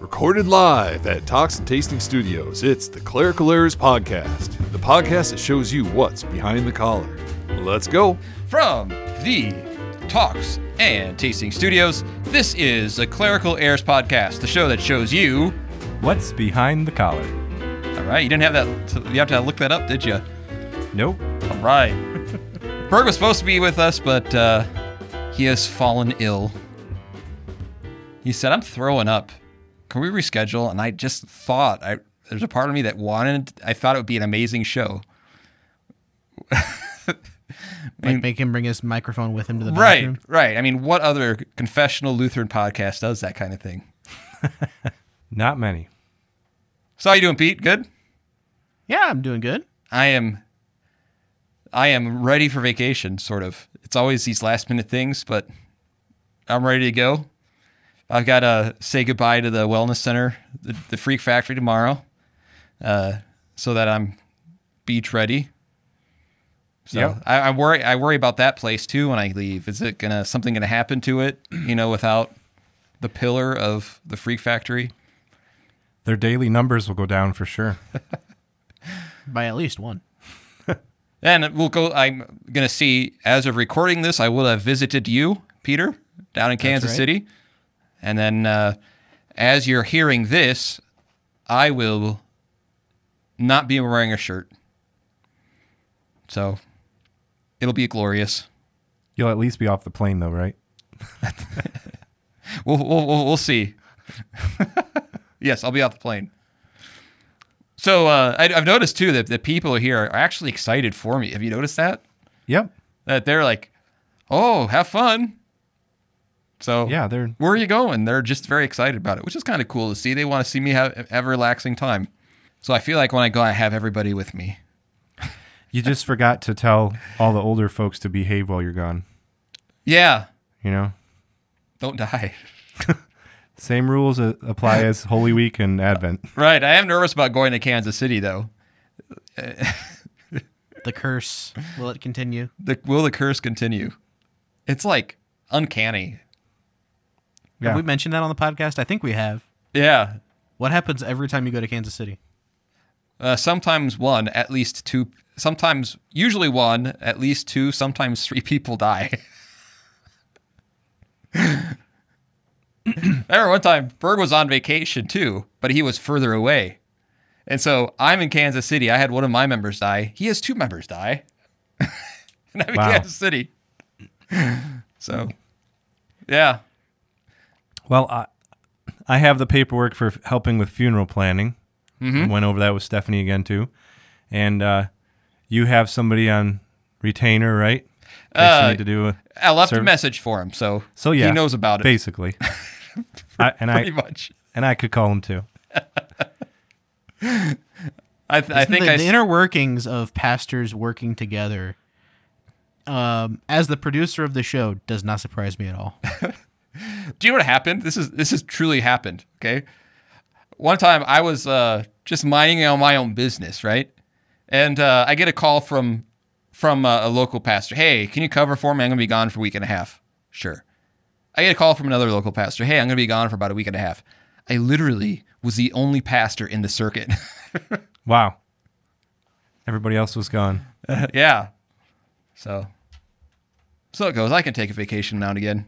Recorded live at Talks and Tasting Studios, it's the Clerical Errors Podcast, the podcast that shows you what's behind the collar. Let's go. From the Talks and Tasting Studios, this is the Clerical Errors Podcast, the show that shows you. What's behind the collar? All right, you didn't have that. You have to look that up, did you? Nope. All right. Berg was supposed to be with us, but uh, he has fallen ill. He said, "I'm throwing up. Can we reschedule?" And I just thought, I there's a part of me that wanted. I thought it would be an amazing show. Like make him bring his microphone with him to the Right, bathroom. right. I mean, what other confessional Lutheran podcast does that kind of thing? Not many. So how you doing, Pete? Good. Yeah, I'm doing good. I am. I am ready for vacation. Sort of. It's always these last minute things, but I'm ready to go. I've got to say goodbye to the wellness center, the, the Freak Factory tomorrow, uh, so that I'm beach ready. So Yep. I, I worry. I worry about that place too when I leave. Is it gonna something gonna happen to it? You know, without the pillar of the Freak Factory. Their daily numbers will go down for sure. By at least one. And we'll go. I'm going to see, as of recording this, I will have visited you, Peter, down in Kansas right. City. And then uh, as you're hearing this, I will not be wearing a shirt. So it'll be glorious. You'll at least be off the plane, though, right? We'll, we'll, we'll, we'll see. yes, I'll be off the plane. So uh, I, I've noticed too that the people here are actually excited for me. Have you noticed that? Yep. That they're like, "Oh, have fun." So Yeah, they're where are you going? They're just very excited about it, which is kind of cool to see. They want to see me have, have a relaxing time. So I feel like when I go, I have everybody with me. you just forgot to tell all the older folks to behave while you're gone. Yeah, You know? don't die. Same rules apply as Holy Week and Advent. Right. I am nervous about going to Kansas City though. The curse. Will it continue? The, will the curse continue? It's like uncanny. Yeah. Have we mentioned that on the podcast? I think we have. Yeah. What happens every time you go to Kansas City? Uh, sometimes one, at least two. Sometimes, usually one, at least two. Sometimes three people die. I remember one time Berg was on vacation too, but he was further away, and so I'm in Kansas City. I had one of my members die. He has two members die, and I'm in Kansas City. So, yeah, Well, I, I have the paperwork for helping with funeral planning. Mm-hmm. Went over that with Stephanie again, too. And uh, you have somebody on retainer, right? In case you Uh, need to do a, I left a message for him, so so yeah, he knows about it basically. I, and pretty I much. and I could call him too. I, th- I think the, I the inner workings of pastors working together. Um, as the producer of the show, does not surprise me at all. Do you know what happened? This is this has truly happened. Okay, one time I was uh, just minding on my own business, right? And uh, I get a call from from uh, a local pastor. Hey, can you cover for me? I'm gonna be gone for a week and a half. Sure. I get a call from another local pastor. Hey, I'm gonna be gone for about a week and a half. I literally was the only pastor in the circuit. Wow. Everybody else was gone. yeah. So, so it goes. I can take a vacation now and again.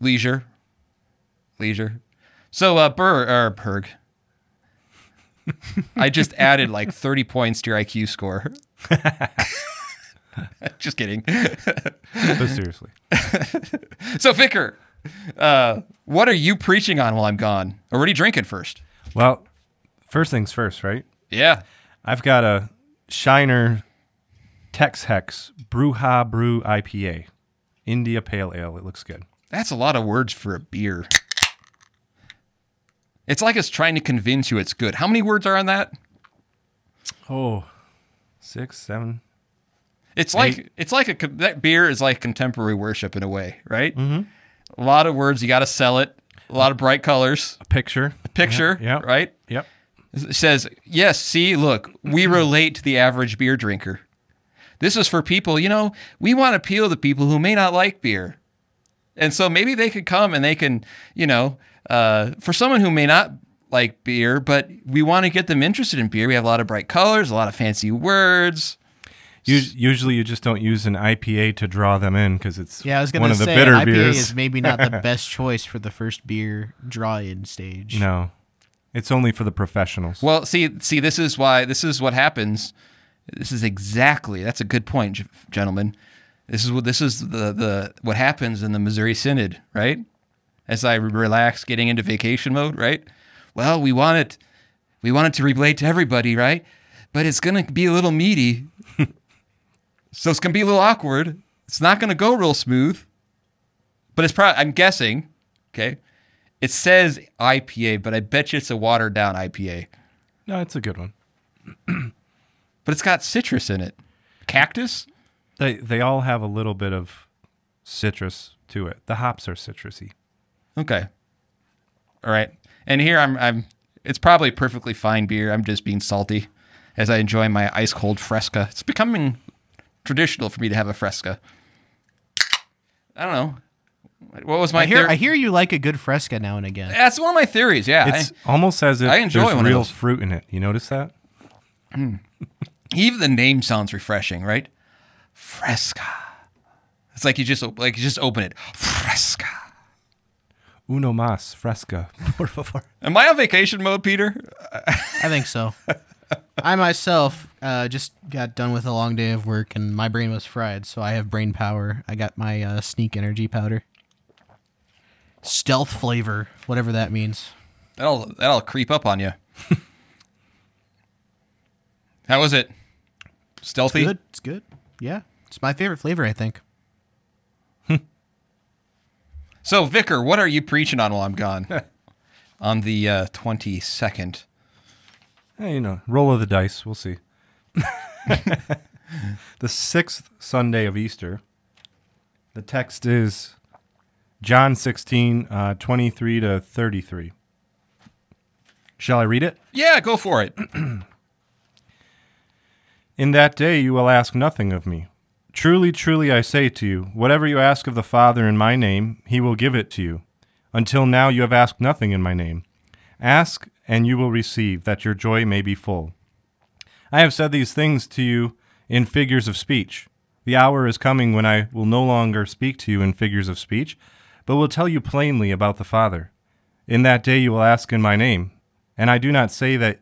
Leisure. Leisure. So, uh, Burr, or Berg. I just added like 30 points to your IQ score. just kidding. But seriously. So, Vicar, uh, what are you preaching on while I'm gone? Or what are you drinking first? Well, first things first, right? Yeah. I've got a Shiner Tex Hex Brewha Brew IPA. India Pale Ale. It looks good. That's a lot of words for a beer. It's like it's trying to convince you it's good. How many words are on that? Oh, six, seven. It's like it's like a that beer is like contemporary worship in a way, right? Mm-hmm. A lot of words, you got to sell it. A lot of bright colors, A picture. A picture, Yeah. right? Yep. It says, "Yes, see, look, we relate to the average beer drinker. This is for people, you know, we want to appeal to people who may not like beer. And so maybe they could come and they can, you know, uh, for someone who may not like beer, but we want to get them interested in beer, we have a lot of bright colors, a lot of fancy words. Usually, you just don't use an IPA to draw them in because it's Yeah, I was gonna one of the say bitter IPA beers. is maybe not the best choice for the first beer draw-in stage. no, it's only for the professionals. Well, see, see, this is why this is what happens. This is exactly that's a good point, gentlemen. This is what this is the the what happens in the Missouri Synod, right? As I relax, getting into vacation mode, right? Well, we want it, we want it to relate to everybody, right? But it's gonna be a little meaty, so it's gonna be a little awkward. It's not gonna go real smooth, but it's probably. I'm guessing, okay. It says IPA, but I bet you it's a watered down IPA. no, it's a good one. but it's got citrus in it. Cactus? They they all have a little bit of citrus to it. The hops are citrusy. Okay. All right. And here I'm I'm it's probably perfectly fine beer. I'm just being salty as I enjoy my ice cold fresca. It's becoming traditional for me to have a fresca. I don't know. What was my I hear theor- I hear you like a good fresca now and again. That's one of my theories. Yeah. It's almost as if I enjoy there's real fruit in it. You notice that? I- even the name sounds refreshing, right? Fresca. It's like you just like you just open it. Fresca. Uno más fresca, por favor. Am I on vacation mode, Peter? I think so. I myself uh, just got done with a long day of work and my brain was fried, so I have brain power. I got my uh, sneak energy powder. Stealth flavor, whatever that means. That'll that'll creep up on you. How was it? Stealthy. Good. It's good. Yeah. It's my favorite flavor, I think. So, Vicar, what are you preaching on while I'm gone? on the twenty second. Hey, you know, roll of the dice. We'll see. the sixth Sunday of Easter. The text is John 16, uh, 23 to 33. Shall I read it? Yeah, go for it. In that day you will ask nothing of me. Truly, truly, I say to you, whatever you ask of the Father in my name, he will give it to you. Until now you have asked nothing in my name. Ask, and you will receive, that your joy may be full. I have said these things to you in figures of speech. The hour is coming when I will no longer speak to you in figures of speech, but will tell you plainly about the Father. In that day you will ask in my name, and I do not say that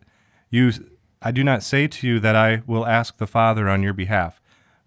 you I do not say to you that I will ask the Father on your behalf,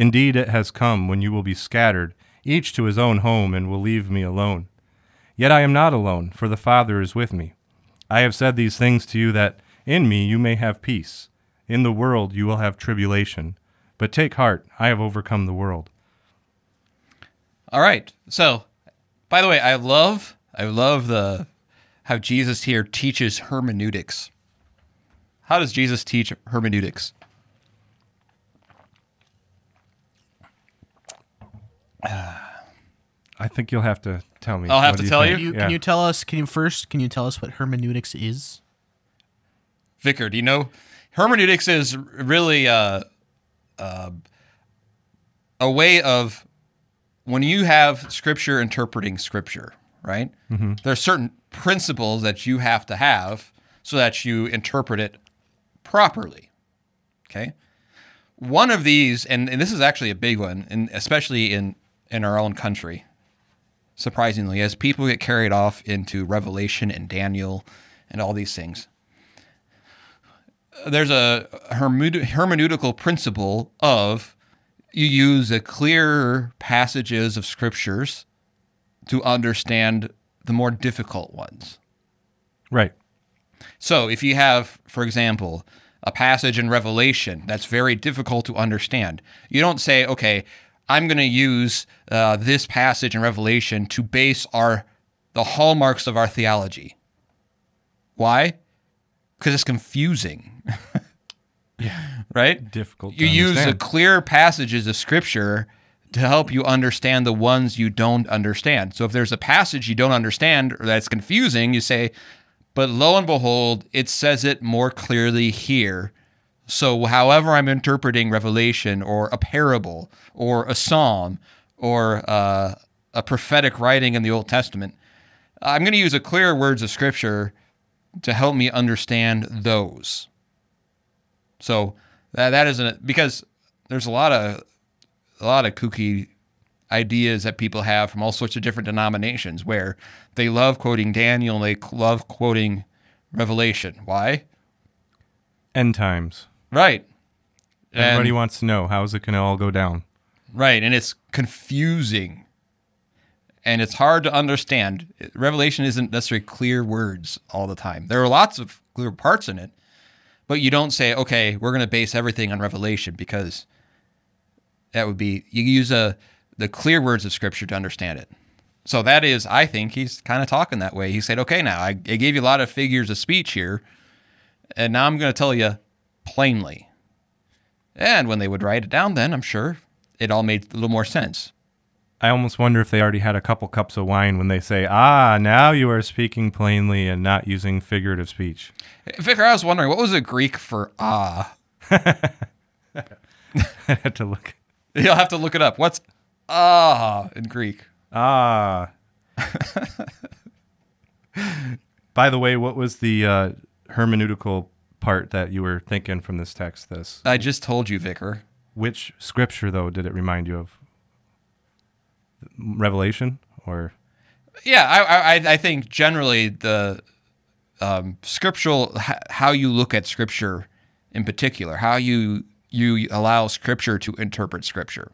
Indeed, it has come when you will be scattered, each to his own home, and will leave me alone. Yet I am not alone, for the Father is with me. I have said these things to you that in me you may have peace. In the world you will have tribulation. But take heart, I have overcome the world. All right. So, by the way, I love I love the how Jesus here teaches hermeneutics. How does Jesus teach hermeneutics? I think you'll have to tell me. I'll have What to do tell think? Can you, Yeah. can you tell us? Can you first? Can you tell us what hermeneutics is? Vicar, do you know hermeneutics is really uh, uh, a way of when you have scripture interpreting scripture, right? There are certain principles that you have to have so that you interpret it properly. Okay. One of these, and, and this is actually a big one, and especially in, in our own country, surprisingly, as people get carried off into Revelation and Daniel and all these things there's a hermeneutical principle of you use the clearer passages of scriptures to understand the more difficult ones. Right. So if you have, for example, a passage in Revelation that's very difficult to understand, you don't say, okay, I'm going to use uh, this passage in Revelation to base our the hallmarks of our theology. Why? Because it's confusing. yeah. Right? Difficult to You use the clear passages of scripture to help you understand the ones you don't understand. So if there's a passage you don't understand or that's confusing, you say, but lo and behold, it says it more clearly here. So, however, I'm interpreting Revelation or a parable or a psalm or uh, a prophetic writing in the Old Testament, I'm going to use a clear words of Scripture to help me understand those. So that that isn't because there's a lot of a lot of kooky ideas that people have from all sorts of different denominations where they love quoting Daniel and they love quoting Revelation. Why? End times. Right. Everybody And- wants to know how is it going to all go down. Right, and it's confusing. And it's hard to understand. Revelation isn't necessarily clear words all the time. There are lots of clear parts in it, but you don't say, "Okay, we're going to base everything on Revelation," because that would be you use a the clear words of Scripture to understand it. So that is, I think he's kind of talking that way. He said, "Okay, now I, I gave you a lot of figures of speech here, and now I'm going to tell you plainly." And when they would write it down, then I'm sure it all made a little more sense. I almost wonder if they already had a couple cups of wine when they say, "Ah, now you are speaking plainly and not using figurative speech." Vicar, I was wondering, what was the Greek for ah? I had to look. You'll have to look it up. What's ah in Greek? Ah. By the way, what was the uh, hermeneutical part that you were thinking from this text? This I just told you, Vicar. which scripture though did it remind you of? Revelation or Yeah, I, I, I think generally the um, scriptural, how you look at scripture in particular, how you you allow scripture to interpret scripture.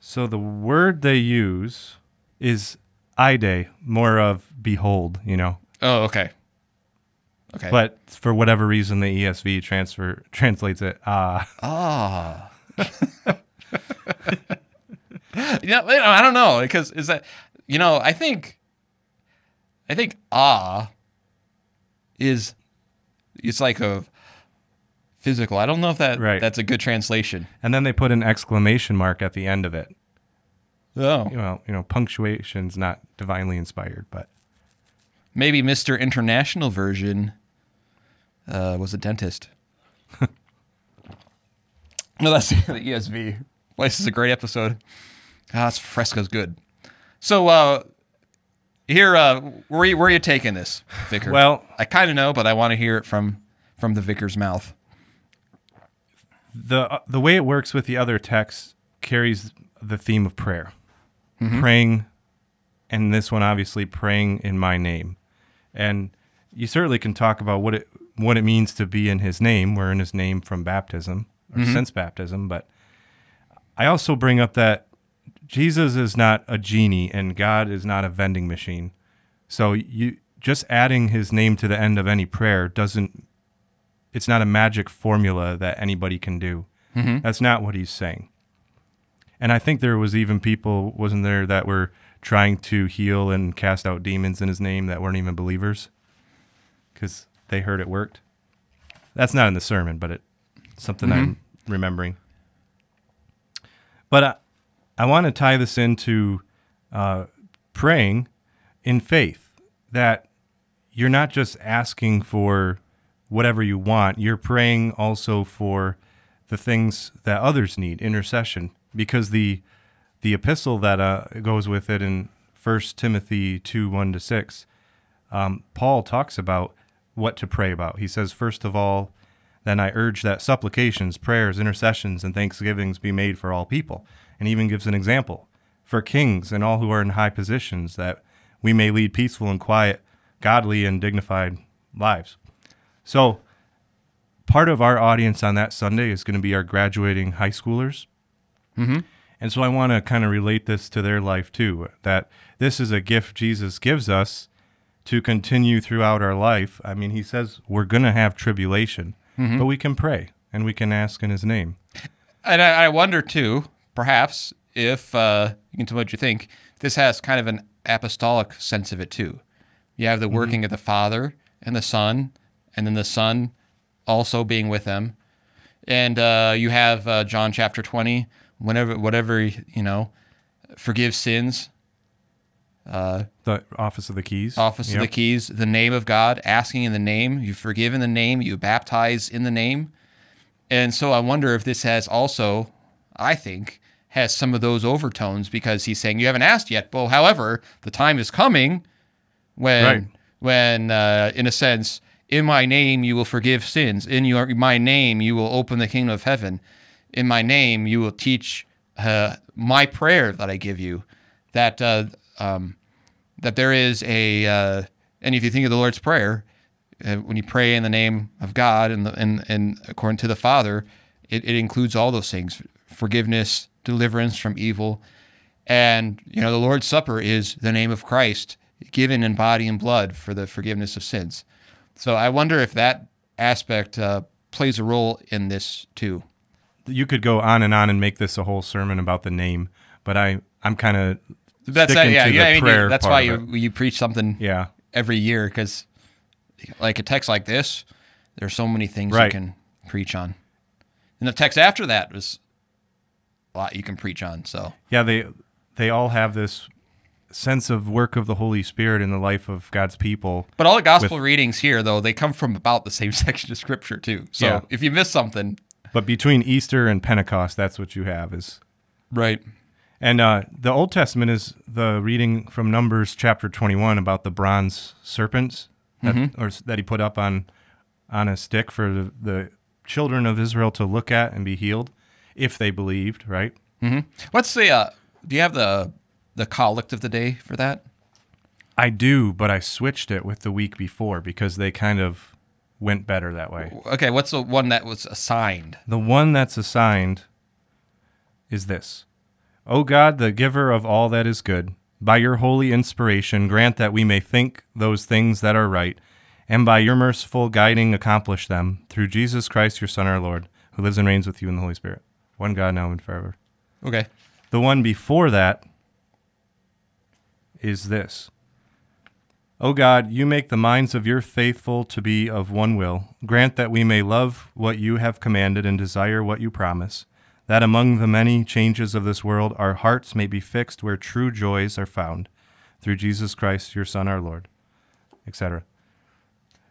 so the word they use is ide, more of behold, you know. Oh, okay. Okay. But for whatever reason, the ESV transfer translates it ah. Ah. yeah, I don't know because is that you know I think I think ah is it's like a physical. I don't know if that Right. that's a good translation. and then they put an exclamation mark at the end of it. Oh, Well, you know, punctuation's not divinely inspired, but maybe Mister International version uh, was a dentist. no, that's the ESV. This is a great episode. Ah, this fresco's good. So, uh, here, uh, where are you, where are you taking this, Vicar? Well- I kind of know, but I want to hear it from from the vicar's mouth. the the way it works with the other texts carries the theme of prayer, praying, and this one obviously praying in my name, and you certainly can talk about what it what it means to be in His name. We're in His name from baptism or mm-hmm. since baptism, but I also bring up that Jesus is not a genie and God is not a vending machine. So you just adding his name to the end of any prayer doesn't it's not a magic formula that anybody can do. Mm-hmm. That's not what he's saying. And I think there was even people wasn't there that were trying to heal and cast out demons in his name that weren't even believers cuz they heard it worked. That's not in the sermon, but it something I'm remembering. But I, I want to tie this into uh, praying in faith that you're not just asking for whatever you want, you're praying also for the things that others need, intercession, because the the epistle that uh, goes with it in 1 Timothy 2 1 to 6, um, Paul talks about what to pray about. He says, First of all, then I urge that supplications, prayers, intercessions, and thanksgivings be made for all people. And even gives an example for kings and all who are in high positions, that we may lead peaceful and quiet, godly and dignified lives. So, part of our audience on that Sunday is going to be our graduating high schoolers. Mm-hmm. And so I want to kind of relate this to their life too that this is a gift Jesus gives us to continue throughout our life. I mean, he says we're going to have tribulation, but we can pray and we can ask in his name. And I, I wonder too, perhaps if uh, you can tell me what you think. This has kind of an apostolic sense of it too. You have the working of the Father and the Son, and then the Son also being with them. And uh, you have uh, John chapter 20, whenever, whatever, you know, forgive sins, The office of the keys. office of the keys, the name of God, asking in the name, you forgive in the name, you baptize in the name. And so I wonder if this has also, I think, has some of those overtones because he's saying you haven't asked yet. Well, however, the time is coming when, Right. when uh, in a sense, in my name you will forgive sins. In your my name you will open the kingdom of heaven. In my name you will teach uh, my prayer that I give you. That uh, um, that there is a uh, and if you think of the Lord's prayer, uh, when you pray in the name of God and the, and and according to the Father, it, it includes all those things: forgiveness, deliverance from evil, and you know the Lord's Supper is the name of Christ given in body and blood for the forgiveness of sins. So I wonder if that aspect uh, plays a role in this too. You could go on and on and make this a whole sermon about the name, but I I'm kind of That's uh, sticking yeah, to yeah. the I mean, prayer that's part why of you it. you preach something Yeah. every year because like a text like this there's so many things you can preach on and the text after that was a lot you can preach on so Yeah, they they all have this sense of work of the Holy Spirit in the life of God's people. but all the gospel readings here though they come from about the same section of scripture too so Yeah. if you miss something But between Easter and Pentecost, that's what you have is right And uh, the Old Testament is the reading from Numbers chapter 21 about the bronze serpents that, or that he put up on on a stick for the, the children of Israel to look at and be healed if they believed, right? Mm-hmm. what's the uh do you have the the collect of the day for that I do, but I switched it with the week before because they kind of went better that way. okay what's the one that was assigned The one that's assigned is this O God, the giver of all that is good, by your holy inspiration, grant that we may think those things that are right, and by your merciful guiding accomplish them, through Jesus Christ, your Son, our Lord, who lives and reigns with you in the Holy Spirit, one God now and forever. okay The one before that is this O God, you make the minds of your faithful to be of one will. Grant that we may love what you have commanded and desire what you promise, that among the many changes of this world our hearts may be fixed where true joys are found, through Jesus Christ, your Son, our Lord, etc.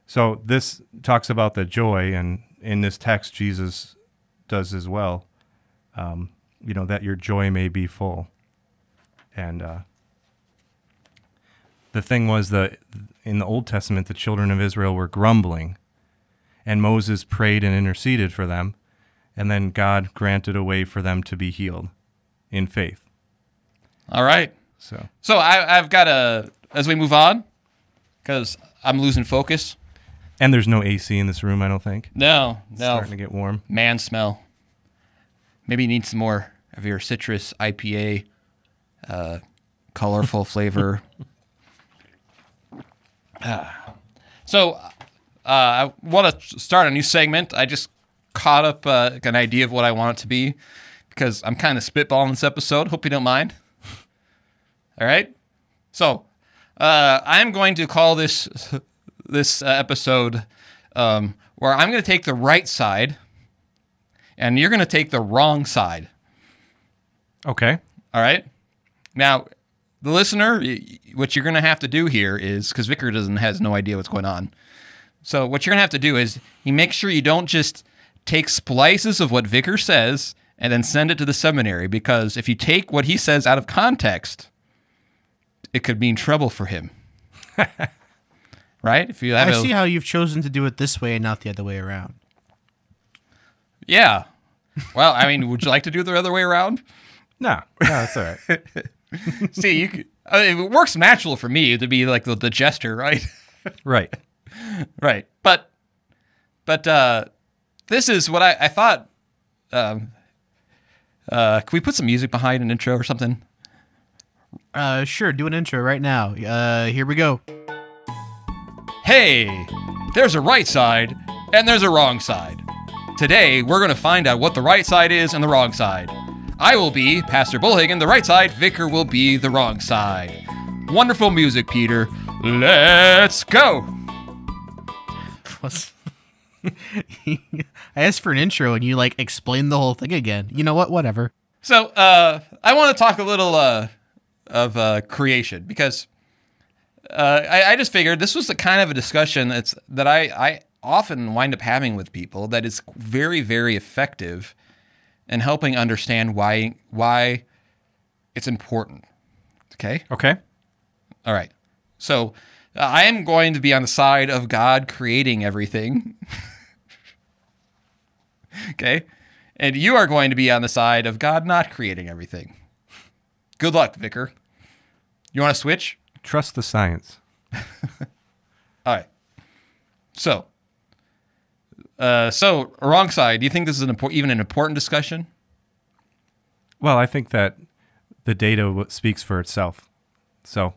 So this talks about the joy, and in this text, Jesus does as well you know that your joy may be full and uh, the thing was that in the old testament the children of israel were grumbling and moses prayed and interceded for them and then god granted a way for them to be healed in faith all right so so I, i've got a as we move on because i'm losing focus and there's no ac in this room i don't think no it's no starting to get warm man smell. Maybe you need some more of your citrus IPA, uh, colorful flavor. Ah. so, uh, I want to start a new segment. I just caught up uh, an idea of what I want it to be because I'm kind of spitballing this episode. Hope you don't mind. All right. So, uh, I'm going to call this this uh, episode um, where I'm going to take the right side and you're going to take the wrong side. okay All right. Now, the listener, what you're going to have to do here is because Vicar doesn't has no idea what's going on. So what you're going to have to do is you make sure you don't just take splices of what Vicar says and then send it to the seminary because if you take what he says out of context, it could mean trouble for him. right? If you have I a, see how you've chosen to do it this way and not the other way around. yeah. Well, I mean, would you like to do it the other way around? no no that's all right See, you could, I mean, it works natural for me to be like the, the jester, right? right right. But, but uh, this is what I, I thought. Um, uh, can we put some music behind an intro or something? Uh, sure, do an intro right now. Uh, here we go. Hey, there's a right side and there's a wrong side. Today, we're going to find out what the right side is and the wrong side. I will be Pastor Bullhagen, the right side. Vicar will be the wrong side. Wonderful music, Peter. Let's go. was. I asked for an intro and you like explained the whole thing again. You know what? Whatever. So uh, I want to talk a little uh, of uh, creation because uh, I, I just figured this was the kind of a discussion that's that I, I often wind up having with people that is very very effective in helping understand why why it's important. Okay. Okay. All right. So uh, I am going to be on the side of God creating everything. okay. And you are going to be on the side of God not creating everything. Good luck, Vicar. You want to switch? Trust the science. All right. So, uh, so wrong side. Do you think this is an impor- even an important discussion? Well, I think that the data speaks for itself. So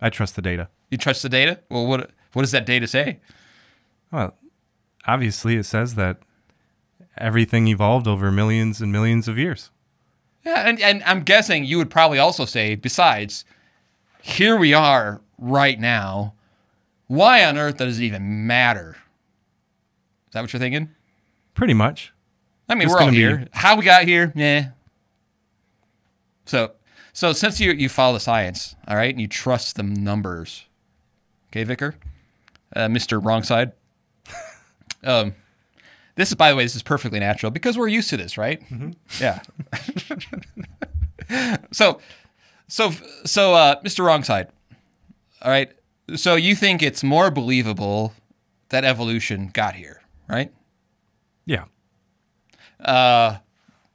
I trust the data. You trust the data? Well, what what does that data say? Well, obviously, it says that everything evolved over millions and millions of years. Yeah, and, and I'm guessing you would probably also say, besides, here we are right now. Why on earth does it even matter? Is that what you're thinking? Pretty much. I mean, It's we're all gonna be- here. How we got here? Yeah. So, so since you you follow the science, all right, and you trust the numbers, okay, Vicar, uh, Mister Wrong Side. um, this is, by the way, this is perfectly natural because we're used to this, right? Yeah. so, so, so, uh, Mister Wrong Side. All right. So you think it's more believable that evolution got here, right? Yeah. Uh,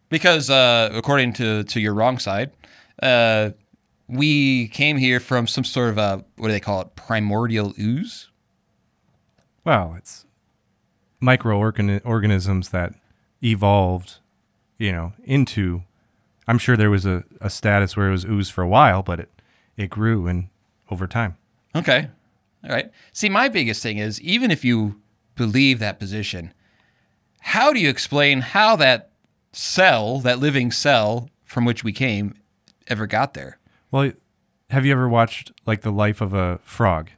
because uh, according to to your wrong side, uh, we came here from some sort of a what do they call it? Primordial ooze. Well, it's microorganisms that evolved, you know, into. I'm sure there was a, a status where it was ooze for a while, but it, it grew and over time. Okay, all right. See, my biggest thing is even if you believe that position, how do you explain how that cell, that living cell from which we came, ever got there? Well, have you ever watched like the life of a frog?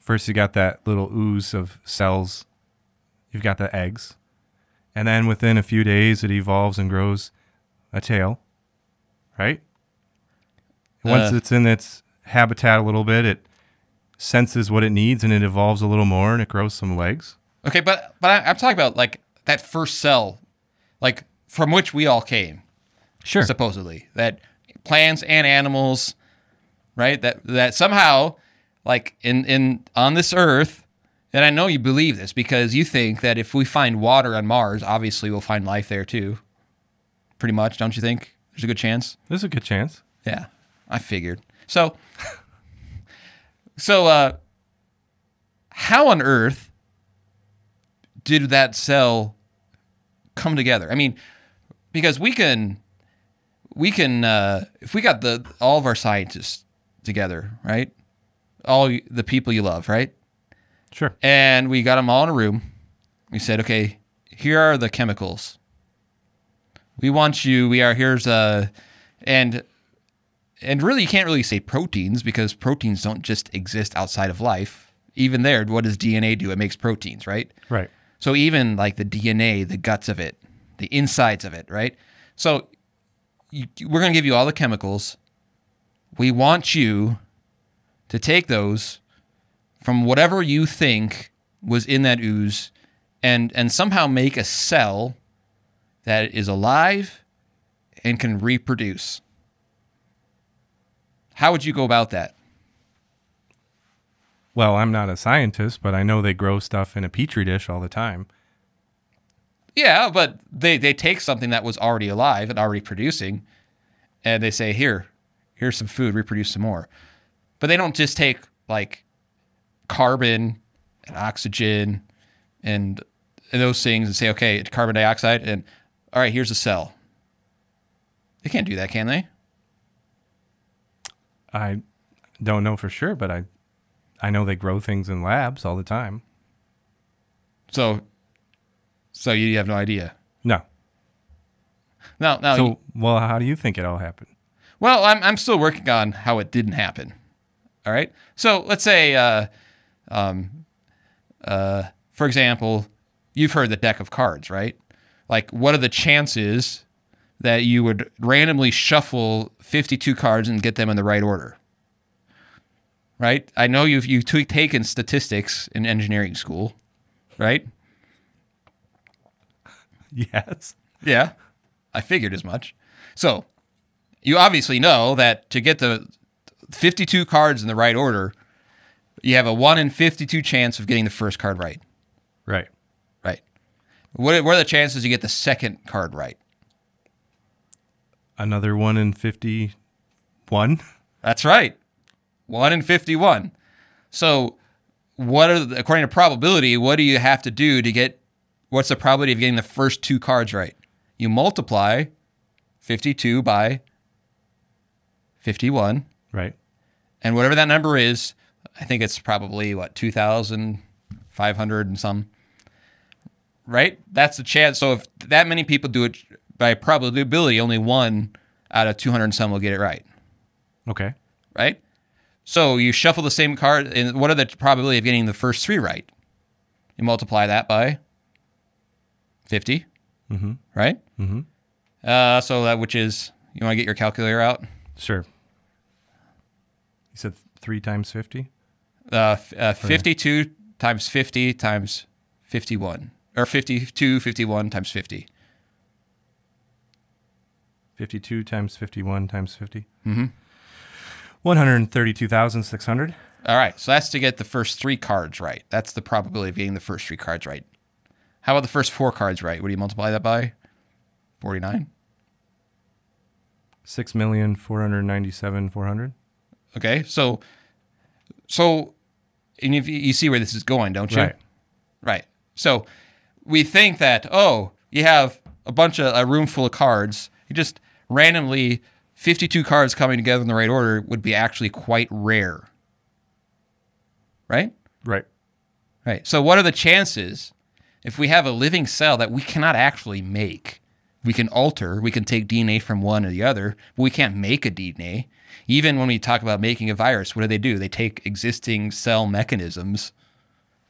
First, you got that little ooze of cells. You've got the eggs, and then within a few days, it evolves and grows a tail. Right. Once Uh. it's in its habitat a little bit, it senses what it needs and it evolves a little more and it grows some legs. Okay, but but I'm talking about like that first cell, like from which we all came. Sure. supposedly that plants and animals right that that somehow like in in on this earth and i know you believe this because you think that if we find water on mars obviously we'll find life there too. Pretty much don't you think? There's a good chance? There's a good chance. yeah i figured. So so uh how on earth did that cell come together? I mean because we can we can uh, if we got the all of our scientists together right? All the people you love right Sure. and we got them all in a room we said okay here are the chemicals we want you we are here's uh and and really you can't really say proteins because proteins don't just exist outside of life even there what does dna do it makes proteins right Right. so even like the DNA, the guts of it, the insides of it, right? So you, we're going to give you all the chemicals. We want you to take those from whatever you think was in that ooze and and somehow make a cell that is alive and can reproduce. How would you go about that? Well, I'm not a scientist, but I know they grow stuff in a petri dish all the time. Yeah, but they they take something that was already alive and already producing, and they say, "Here, here's some food. Reproduce some more." But they don't just take like carbon and oxygen and, and those things and say, "Okay, it's carbon dioxide," and all right, here's a cell. They can't do that, can they? I don't know for sure, but I I know they grow things in labs all the time. So, so you have no idea. No. No, no. So, well, how do you think it all happened? Well, I'm I'm still working on how it didn't happen. All right. So let's say uh, um, uh, for example, you've heard the deck of cards, right? Like, what are the chances that you would randomly shuffle 52 cards and get them in the right order? Right? I know you've you've t- taken statistics in engineering school, right? Yes. Yeah, I figured as much. So, you obviously know that to get the 52 cards in the right order, you have a 1 in 52 chance of getting the first card right. Right. Right. What, what are the chances you get the second card right? Another one in 51. That's right. 1 in 51. So, what are the, according to probability, what do you have to do to get what's the probability of getting the first two cards right? You multiply 52 by 51 Right. and whatever that number is, I think it's probably what 2,500 and some. Right? That's the chance. So if that many people do it by probability, only one out of 200 and some will get it right. Okay. Right? So you shuffle the same card, and what are the probability of getting the first three right? You multiply that by 50. Mm-hmm. Right? Mm-hmm. Uh, so that which is you want to get your calculator out? Sure. You said three times 50? Uh, uh, 52 times 50 times 51. Or 52, 51 times 50. 52 times 51 times 50? Mm-hmm. 132,600. All right. So that's to get the first three cards right. That's the probability of getting the first three cards right. How about the first four cards right? What do you multiply that by? 49. 6,497,400. Okay. So, so, and if you, you see where this is going, don't you? Right. Right. So we think that, oh, you have a bunch of a room full of cards. You just randomly 52 cards coming together in the right order would be actually quite rare. Right? Right. Right. So what are the chances if we have a living cell that we cannot actually make? We can alter, we can take DNA from one or the other, but we can't make a DNA. Even when we talk about making a virus, what do they do? They take existing cell mechanisms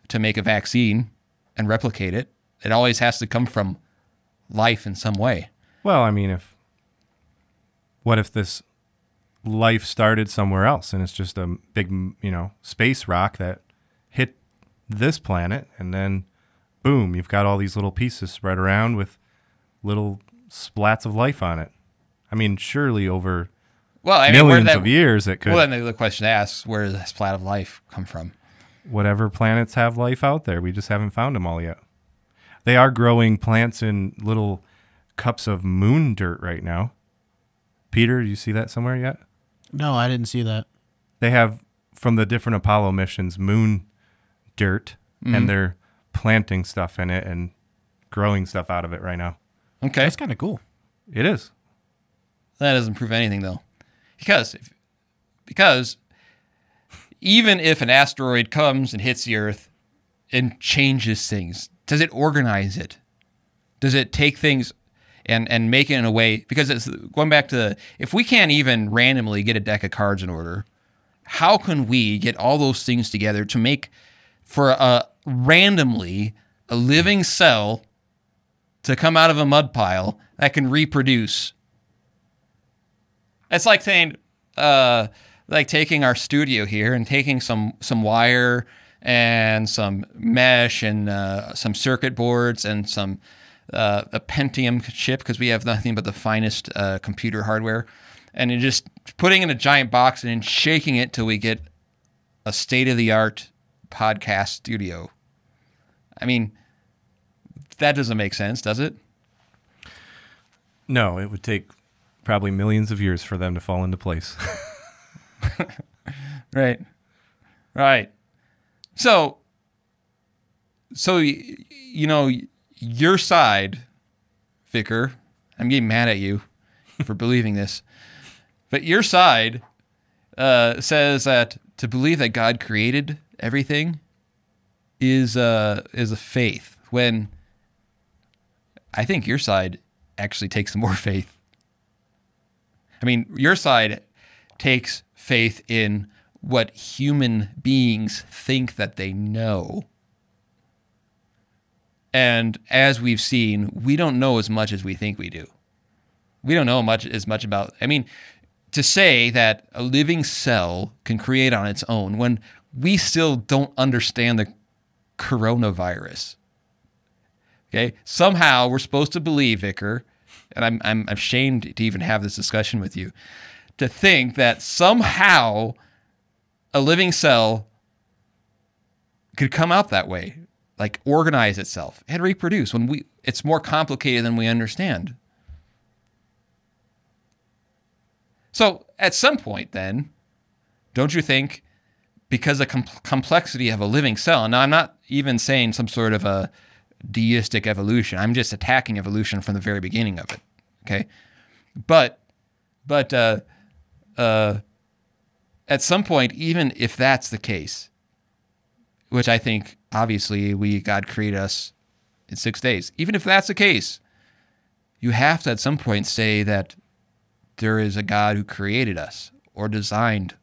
to make a vaccine and replicate it. It always has to come from life in some way. Well, I mean, if what if this life started somewhere else and it's just a big, you know, space rock that hit this planet and then boom, you've got all these little pieces spread around with little splats of life on it. I mean, surely over Well, I mean, where millions that, of years it could well, then the question asks, where does this splat of life come from? whatever planets have life out there. We just haven't found them all yet. They are growing plants in little cups of moon dirt right now. Peter, do you see that somewhere yet? No, I didn't see that. They have from the different Apollo missions moon dirt Mm-hmm. and they're planting stuff in it and growing stuff out of it right now. Okay. That's kind of cool. It is. That doesn't prove anything though, because if, because even if an asteroid comes and hits the Earth and changes things, does it organize it? Does it take things and and make it in a way? Because it's going back to the, if we can't even randomly get a deck of cards in order, how can we get all those things together to make for a randomly a living cell to come out of a mud pile that can reproduce it's like saying, uh, like taking our studio here and taking some some wire and some mesh and uh, some circuit boards and some uh, a Pentium chip because we have nothing but the finest uh, computer hardware, and just putting in a giant box and shaking it till we get a state of the art podcast studio. I mean, that doesn't make sense, does it? No, it would take probably millions of years for them to fall into place. Right. Right. So, so you know, your side, Vicar, I'm getting mad at you for believing this, but your side uh, says that to believe that God created everything is uh, is a faith. When I think your side actually takes more faith. I mean, your side takes faith in what human beings think that they know. And as we've seen, we don't know as much as we think we do. We don't know much as much about. I mean, to say that a living cell can create on its own when we still don't understand the coronavirus. Okay, somehow we're supposed to believe, Vicar, and I'm I'm ashamed to even have this discussion with you, to think that somehow a living cell could come out that way, like organize itself and reproduce when we it's more complicated than we understand. So at some point, then, don't you think, because the com- complexity of a living cell, now I'm not even saying some sort of a deistic evolution. I'm just attacking evolution from the very beginning of it. Okay, but but uh, uh, at some point, even if that's the case, which I think obviously we God created us in six days, even if that's the case, you have to at some point say that there is a God who created us or designed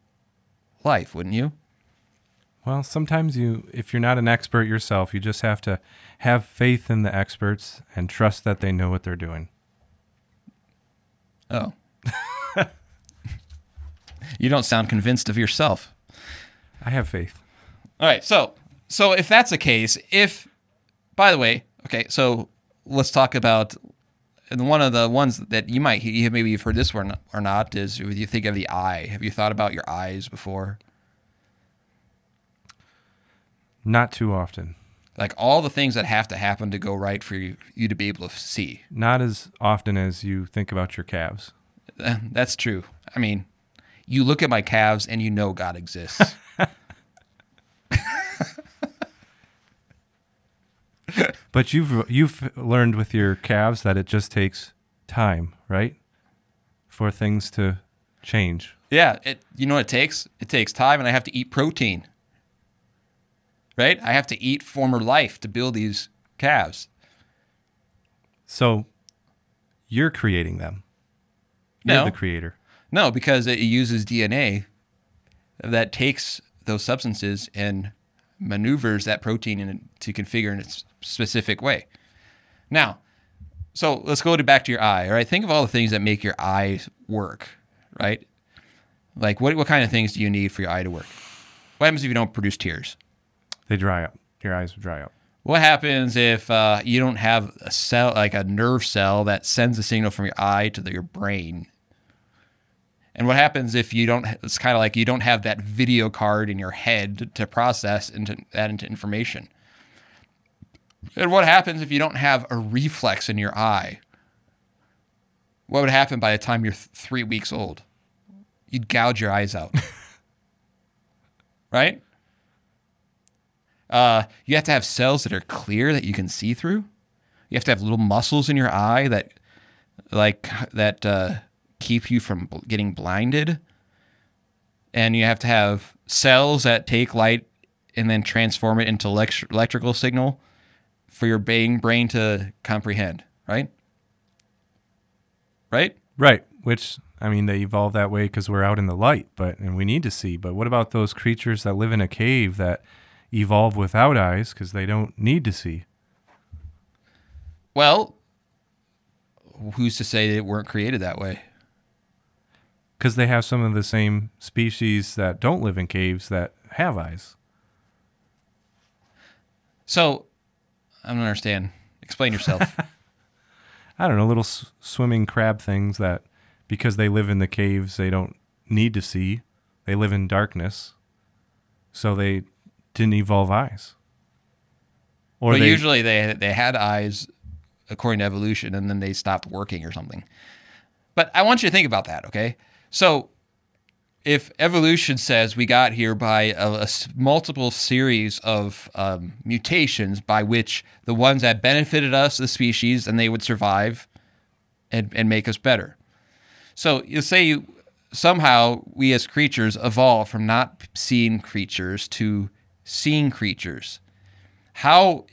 life, wouldn't you? Well, sometimes you, if you're not an expert yourself, you just have to have faith in the experts and trust that they know what they're doing. Oh. you don't sound convinced of yourself. I have faith. All right. So, so if that's the case, if, by the way, okay, so let's talk about and one of the ones that you might you maybe you've heard this one or not is you think of the eye. Have you thought about your eyes before? Not too often. Like all the things that have to happen to go right for you, you to be able to see. Not as often as you think about your calves. Uh, that's true. I mean, you look at my calves and you know God exists. but you've you've learned with your calves that it just takes time, right? For things to change. Yeah, it you know what it takes? It takes time and I have to eat protein. Right? I have to eat former life to build these calves. So you're creating them. You're no. the creator. No, because it uses DNA that takes those substances and maneuvers that protein in, to configure in a specific way. Now, so let's go to back to your eye. All right, think of all the things that make your eye work. Right, like what what kind of things do you need for your eye to work? What happens if you don't produce tears? They dry up. Your eyes dry up. What happens if uh, you don't have a cell, like a nerve cell, that sends a signal from your eye to the, your brain? And what happens if you don't? It's kind of like you don't have that video card in your head to process into that into information. And what happens if you don't have a reflex in your eye? What would happen by the time you're th- three weeks old? You'd gouge your eyes out. right? Uh, you have to have cells that are clear that you can see through. You have to have little muscles in your eye that, like, that uh, keep you from getting blinded. And you have to have cells that take light and then transform it into elect- electrical signal for your brain brain to comprehend, right? Right? Right. Which I mean, they evolved that way because we're out in the light, but and we need to see. But what about those creatures that live in a cave that evolve without eyes because they don't need to see? Well, who's to say they weren't created that way? Because they have some of the same species that don't live in caves that have eyes. So, I don't understand. Explain yourself. I don't know, little s- swimming crab things that, because they live in the caves, they don't need to see. They live in darkness, so they didn't evolve eyes. Or but they, usually they they had eyes according to evolution, and then they stopped working or something. But I want you to think about that, okay? So, if evolution says we got here by a multiple series of um, mutations by which the ones that benefited us, the species, and they would survive and, and make us better. So you say you, somehow we as creatures evolve from not seeing creatures to seeing creatures. How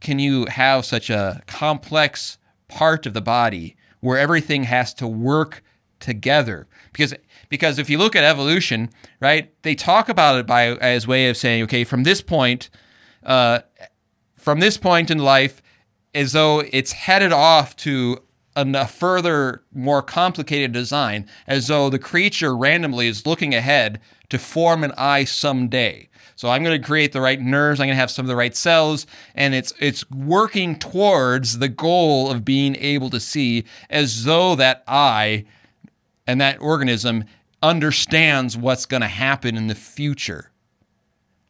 can you have such a complex part of the body where everything has to work together? Because because if you look at evolution, right, they talk about it by as way of saying, okay, from this point, uh, from this point in life, as though it's headed off to a further, more complicated design, as though the creature randomly is looking ahead to form an eye someday. So I'm going to create the right nerves. I'm going to have some of the right cells, and it's it's working towards the goal of being able to see, as though that eye and that organism understands what's going to happen in the future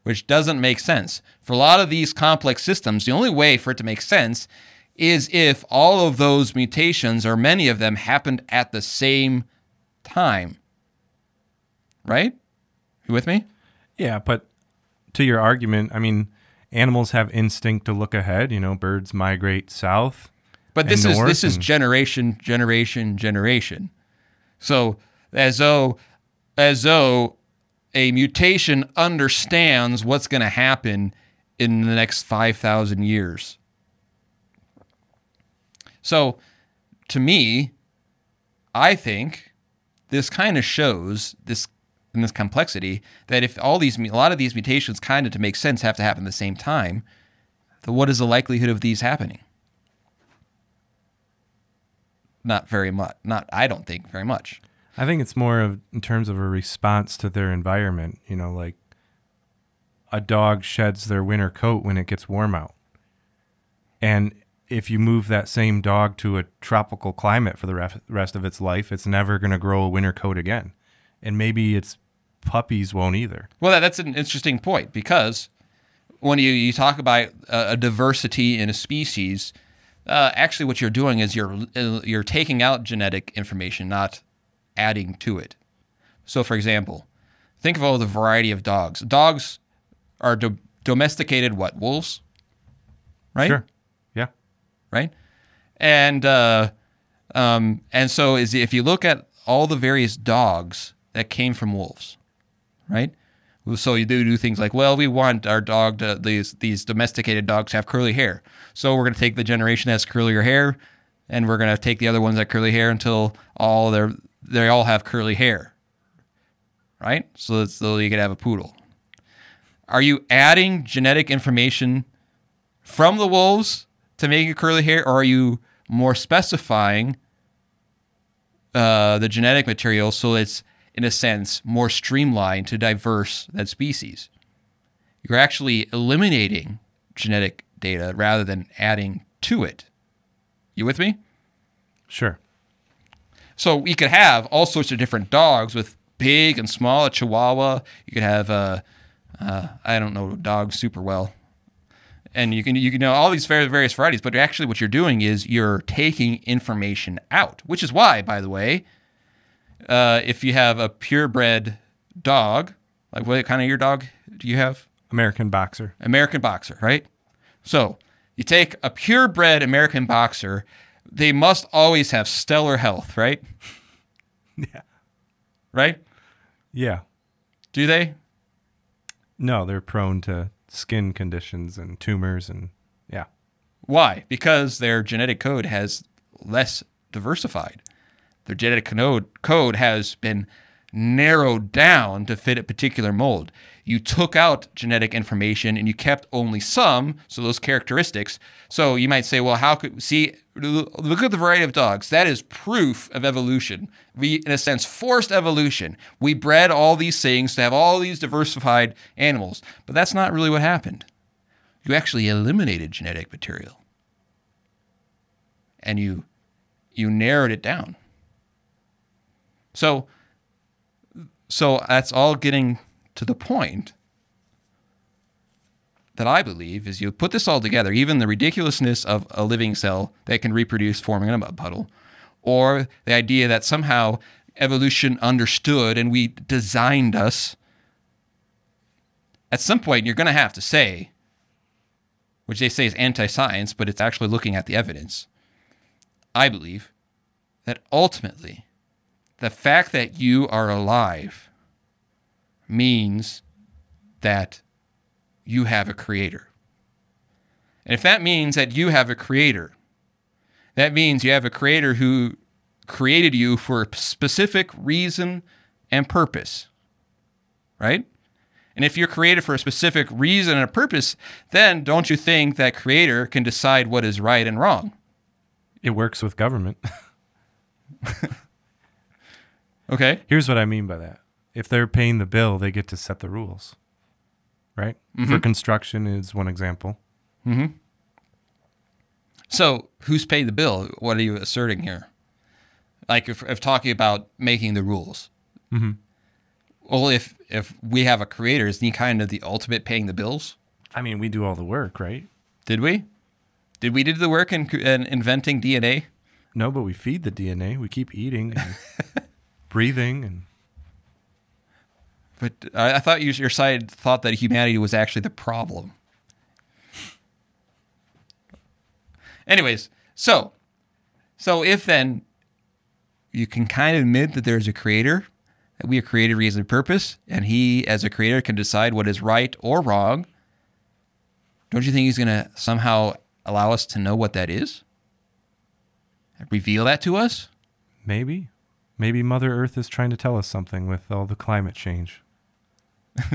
which doesn't make sense. For a lot of these complex systems, the only way for it to make sense is if all of those mutations, or many of them, happened at the same time. Right? You with me? Yeah, but to your argument, I mean, animals have instinct to look ahead. You know, birds migrate south. But this is this is generation, generation, generation. So as though as though a mutation understands what's going to happen in the next 5,000 years. So to me, I think this kind of shows this in this complexity that if all these a lot of these mutations kind of to make sense have to happen at the same time, then what is the likelihood of these happening? Not very much. Not I don't think very much. I think it's more of in terms of a response to their environment. You know, like a dog sheds their winter coat when it gets warm out. And if you move that same dog to a tropical climate for the rest of its life, it's never going to grow a winter coat again. And maybe its puppies won't either. Well, that, that's an interesting point because when you, you talk about a, a diversity in a species, uh, actually what you're doing is you're uh, you're taking out genetic information, not adding to it. So, for example, think of all the variety of dogs. Dogs are do- domesticated. What wolves? Right Sure. Yeah. right? And uh, um, and so is if you look at all the various dogs that came from wolves, right? So you do do things like, well, we want our dog to these these domesticated dogs have curly hair. So we're going to take the generation that has curlier hair, and we're going to take the other ones that curly hair until all their they all have curly hair, right? So so you could have a poodle. Are you adding genetic information from the wolves to make it curly hair, or are you more specifying uh, the genetic material so it's in a sense more streamlined to diverse that species? You're actually eliminating genetic data rather than adding to it. You with me? Sure. So we could have all sorts of different dogs with big and small, a Chihuahua. You could have, uh, uh, I don't know dogs super well, and you can you can know all these various varieties. But actually, what you're doing is you're taking information out, which is why, by the way, uh, if you have a purebred dog, like what kind of your dog do you have? American boxer. American boxer, right? So you take a purebred American boxer, they must always have stellar health, right? Yeah. Right? Yeah. Do they? No, they're prone to skin conditions and tumors and yeah. Why? Because their genetic code has less diversified. Their genetic code has been narrowed down to fit a particular mold. You took out genetic information and you kept only some, so those characteristics. So you might say, well, how could see look at the variety of dogs. That is proof of evolution. We in a sense forced evolution. We bred all these things to have all these diversified animals. But that's not really what happened. You actually eliminated genetic material. And you you narrowed it down. So so that's all getting to the point that I believe is you put this all together, even the ridiculousness of a living cell that can reproduce forming in a mud puddle, or the idea that somehow evolution understood and we designed us. At some point, you're going to have to say, which they say is anti science, but it's actually looking at the evidence. I believe that ultimately, the fact that you are alive means that you have a creator. And if that means that you have a creator, that means you have a creator who created you for a specific reason and purpose, right? And if you're created for a specific reason and a purpose, then don't you think that creator can decide what is right and wrong? It works with government. Okay. Here's what I mean by that. If they're paying the bill, they get to set the rules. Right? For construction is one example. So who's paid the bill? What are you asserting here? Like if, if talking about making the rules. Mm-hmm. Well, if if we have a creator, isn't he kind of the ultimate paying the bills? I mean, we do all the work, right? Did we? Did we do the work in, in inventing DNA? No, but we feed the DNA. We keep eating and breathing and But I, I thought you, your side thought that humanity was actually the problem. Anyways, so so if then you can kind of admit that there's a creator, that we are created reason and purpose, and he as a creator can decide what is right or wrong, don't you think he's gonna somehow allow us to know what that is? Reveal that to us? maybe maybe Mother Earth is trying to tell us something with all the climate change.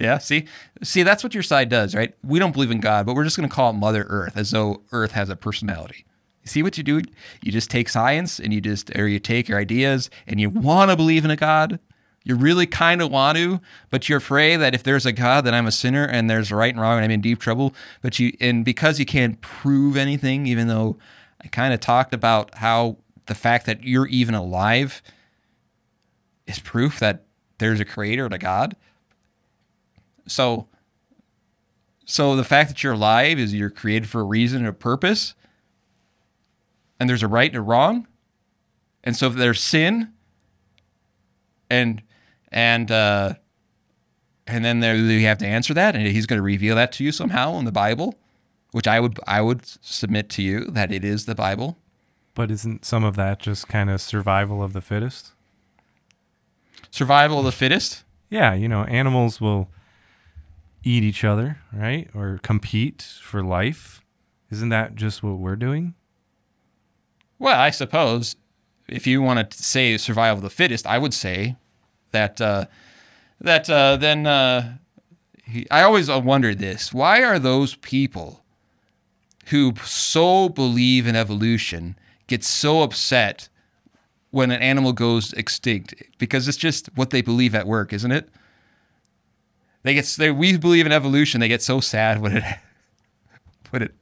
Yeah, see, see, that's what your side does, right? We don't believe in God, but we're just going to call it Mother Earth, as though Earth has a personality. You see what you do? You just take science and you just, or you take your ideas and you want to believe in a God. You really kind of want to, but you're afraid that if there's a God, then I'm a sinner and there's right and wrong and I'm in deep trouble. But you, and because you can't prove anything, even though I kind of talked about how the fact that you're even alive is proof that there's a creator and a God. So, so the fact that you're alive is you're created for a reason and a purpose, and there's a right and a wrong, and so if there's sin, and and uh, and then there you have to answer that, and He's going to reveal that to you somehow in the Bible, which I would I would submit to you that it is the Bible. But isn't some of that just kind of survival of the fittest? Survival of the fittest. Yeah, you know, animals will eat each other, right? Or compete for life. Isn't that just what we're doing? Well, I suppose if you want to say survival of the fittest, I would say that uh, that uh, then uh, he, I always wondered this: why are those people who so believe in evolution get so upset when an animal goes extinct? Because it's just what they believe at work, isn't it? They get they, we believe in evolution. They get so sad when it when it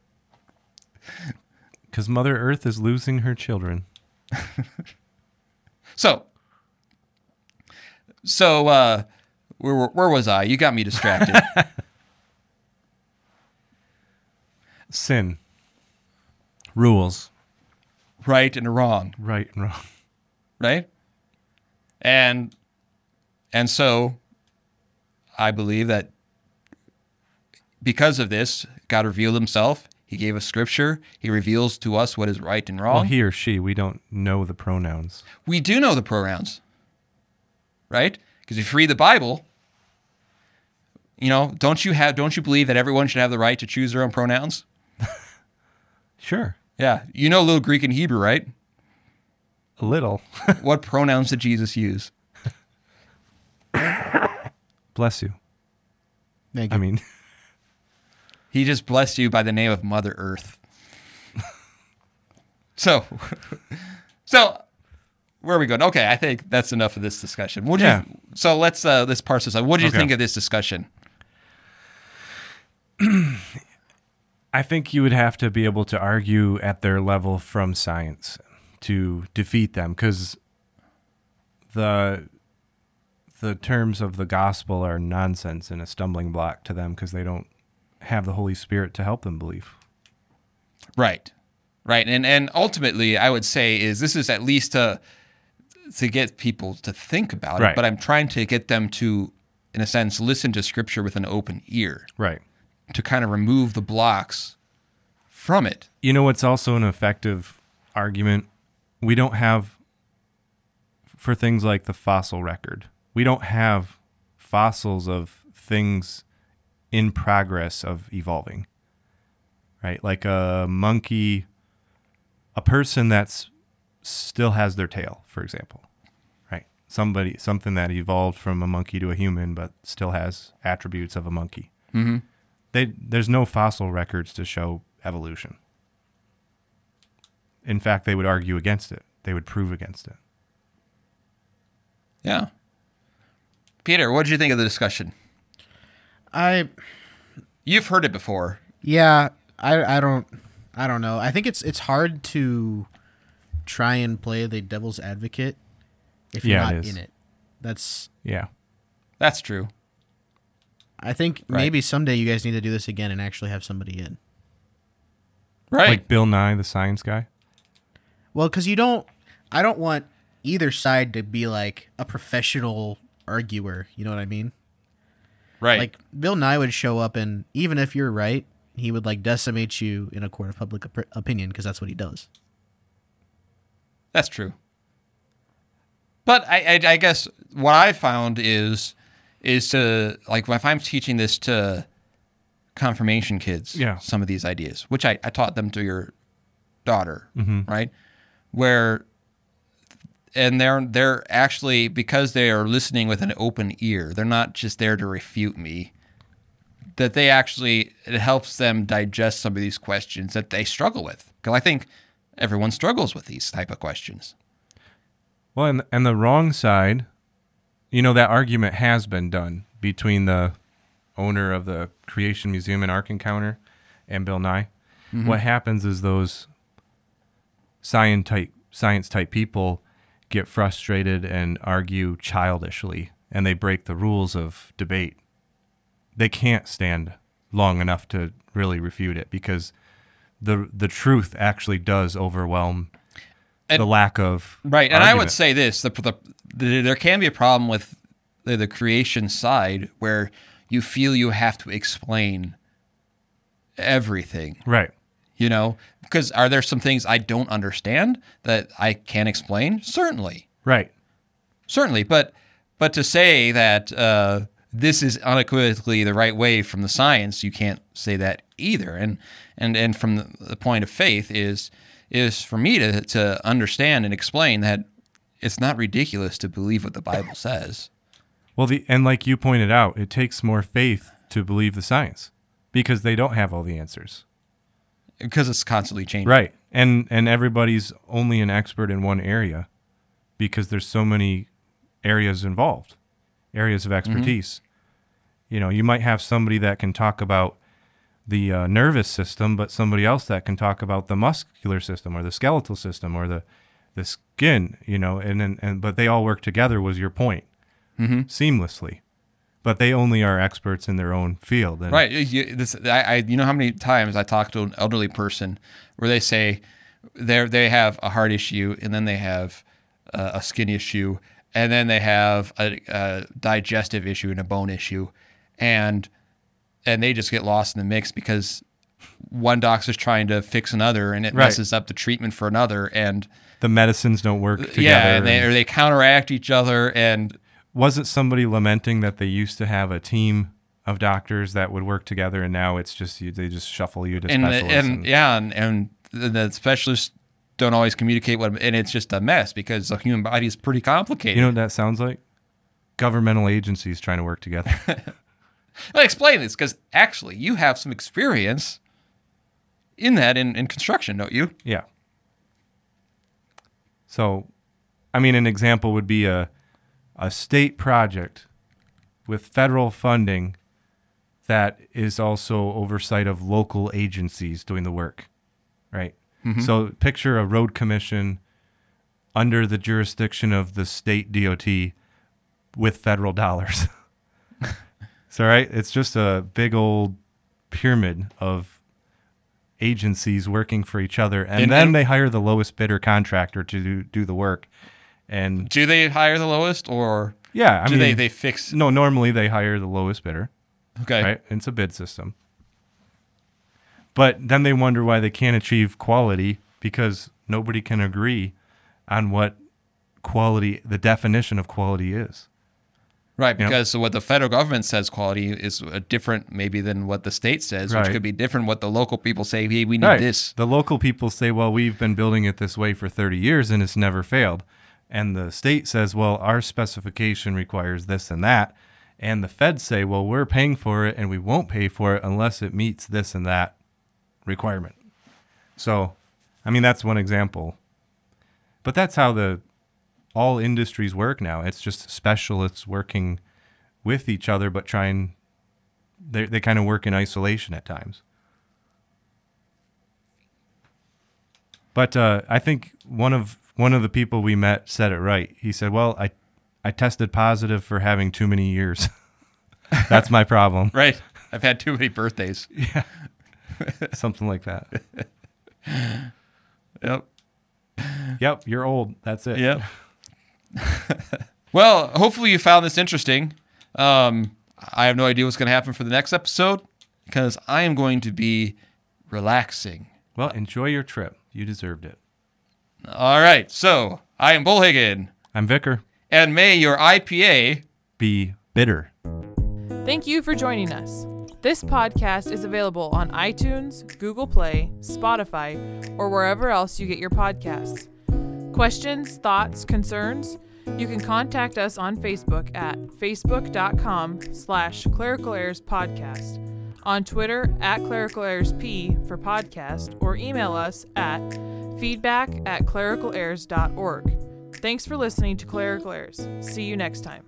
Because Mother Earth is losing her children. So, so uh, where- where was I? You got me distracted. Sin. Rules. Right and wrong, Right and wrong. right? And and so I believe that because of this, God revealed himself. He gave us scripture. He reveals to us what is right and wrong. Well, he or she, we don't know the pronouns. we do know the pronouns, right? Because if you read the Bible, you know, don't you have don't you believe that everyone should have the right to choose their own pronouns? Sure. Yeah, you know a little Greek and Hebrew, right? A little. what pronouns did Jesus use? Bless you. Thank you. I mean, He just blessed you by the name of Mother Earth. so, so where are we going? Okay, I think that's enough of this discussion. What Yeah. you, so let's uh, let's parse this out. What did you Okay. think of this discussion? I think you would have to be able to argue at their level from science to defeat them because the the terms of the gospel are nonsense and a stumbling block to them because they don't have the Holy Spirit to help them believe. Right, right, and and ultimately, I would say is this is at least to to get people to think about it. But I'm trying to get them to, in a sense, listen to Scripture with an open ear Right. To kind of remove the blocks from it. You know what's also an effective argument? We don't have, for things like the fossil record, we don't have fossils of things in progress of evolving. Right? Like a monkey, a person that's still has their tail, for example. Right? somebody something that evolved from a monkey to a human, but still has attributes of a monkey. Mm-hmm. They there's no fossil records to show evolution. In fact, they would argue against it. They would prove against it. Yeah. Peter, what did you think of the discussion? I You've heard it before. yeah, I I don't I don't know. I think it's it's hard to try and play the devil's advocate if you're Yeah, it not is. in it. That's Yeah. That's true. I think Right. maybe someday you guys need to do this again and actually have somebody in. Right. Like Bill Nye, the science guy. Well, because you don't, I don't want either side to be like a professional arguer. You know what I mean? right. Like Bill Nye would show up, and even if you're right, he would like decimate you in a court of public op- opinion because that's what he does. That's true. But I, I, I guess what I found is is to like if I'm teaching this to confirmation kids, Yeah. some of these ideas, which I, I taught them to your daughter, mm-hmm. right? Where and they're they're actually because they are listening with an open ear, they're not just there to refute me. That they actually it helps them digest some of these questions that they struggle with. Because I think everyone struggles with these type of questions. Well, and and the wrong side, you know, that argument has been done between the owner of the Creation Museum and Ark Encounter and Bill Nye. Mm-hmm. What happens is those science type science type people get frustrated and argue childishly, and they break the rules of debate. They can't stand long enough to really refute it because the the truth actually does overwhelm And- the lack of Right, and I would say this: the, the, the there can be a problem with the, the creation side where you feel you have to explain everything. right. You know, because are there some things I don't understand that I can't explain? Certainly, Right. certainly. But but to say that uh, this is unequivocally the right way from the science, you can't say that either. And and and from the, the point of faith is is for me to to understand and explain that it's not ridiculous to believe what the Bible says. Well, the and like you pointed out, it takes more faith to believe the science because they don't have all the answers. Because it's constantly changing. Right. And and everybody's only an expert in one area because there's so many areas involved, areas of mm-hmm. expertise. You know, you might have somebody that can talk about the uh, nervous system, but somebody else that can talk about the muscular system or the skeletal system or the the skin. You know, and and, and but they all work together. Was your point? Seamlessly, but they only are experts in their own field. And Right. You, this, I, I, you know how many times I talk to an elderly person where they say they they have a heart issue and then they have uh, a skin issue and then they have a, a digestive issue and a bone issue, and and they just get lost in the mix because one doctor's trying to fix another and it Right. messes up the treatment for another and the medicines don't work together. yeah and they, and- or they counteract each other and wasn't somebody lamenting that they used to have a team of doctors that would work together and now it's just you, they just shuffle you to and specialists and and- yeah, and, and the the specialists don't always communicate what, and it's just a mess because the human body is pretty complicated. you know what that sounds like governmental agencies trying to work together Let me explain this because actually you have some experience in that in, in construction, don't you? yeah so i mean an example would be a a state project with federal funding that is also oversight of local agencies doing the work right mm-hmm. so picture a road commission under the jurisdiction of the state DOT with federal dollars. so right, it's just a big old pyramid of agencies working for each other, and, And- then and- they hire the lowest bidder contractor to do, do the work. And Do they hire the lowest, or yeah, I do mean, they they fix? no, normally they hire the lowest bidder. Okay, right? It's a bid system. But then they wonder why they can't achieve quality because nobody can agree on what quality, the definition of quality is. Right. Because what the federal government says quality is different, maybe than what the state says, which could be different. What the local people say, hey, we need this. The local people say, well, we've been building it this way for 30 years and it's never failed. and the state says, well, our specification requires this and that, and the feds say, well, we're paying for it and we won't pay for it unless it meets this and that requirement. So, I mean, that's one example. But that's how the all industries work now. It's just specialists working with each other, but trying they they kind of work in isolation at times. But uh, I think one of one of the people we met said it right. He said, "Well, I I tested positive for having too many years. That's my problem." Right. I've had too many birthdays. Yeah. Something like that. Yep. Yep, you're old. That's it. Yep. well, hopefully you found this interesting. Um, I have no idea what's going to happen for the next episode because I am going to be relaxing. Well, enjoy your trip. You deserved it. All right. So I am Bullhagen, I'm Vicar. and may your IPA. Be bitter. Thank you for joining us. This podcast is available on iTunes, Google Play, Spotify, or wherever else you get your podcasts. Questions, thoughts, concerns? You can contact us on Facebook at facebook.com slash clerical errors podcast, on Twitter at clerical errors p for podcast, or email us at feedback at clericalerrors.org. Thanks for listening to Clerical Errors. See you next time.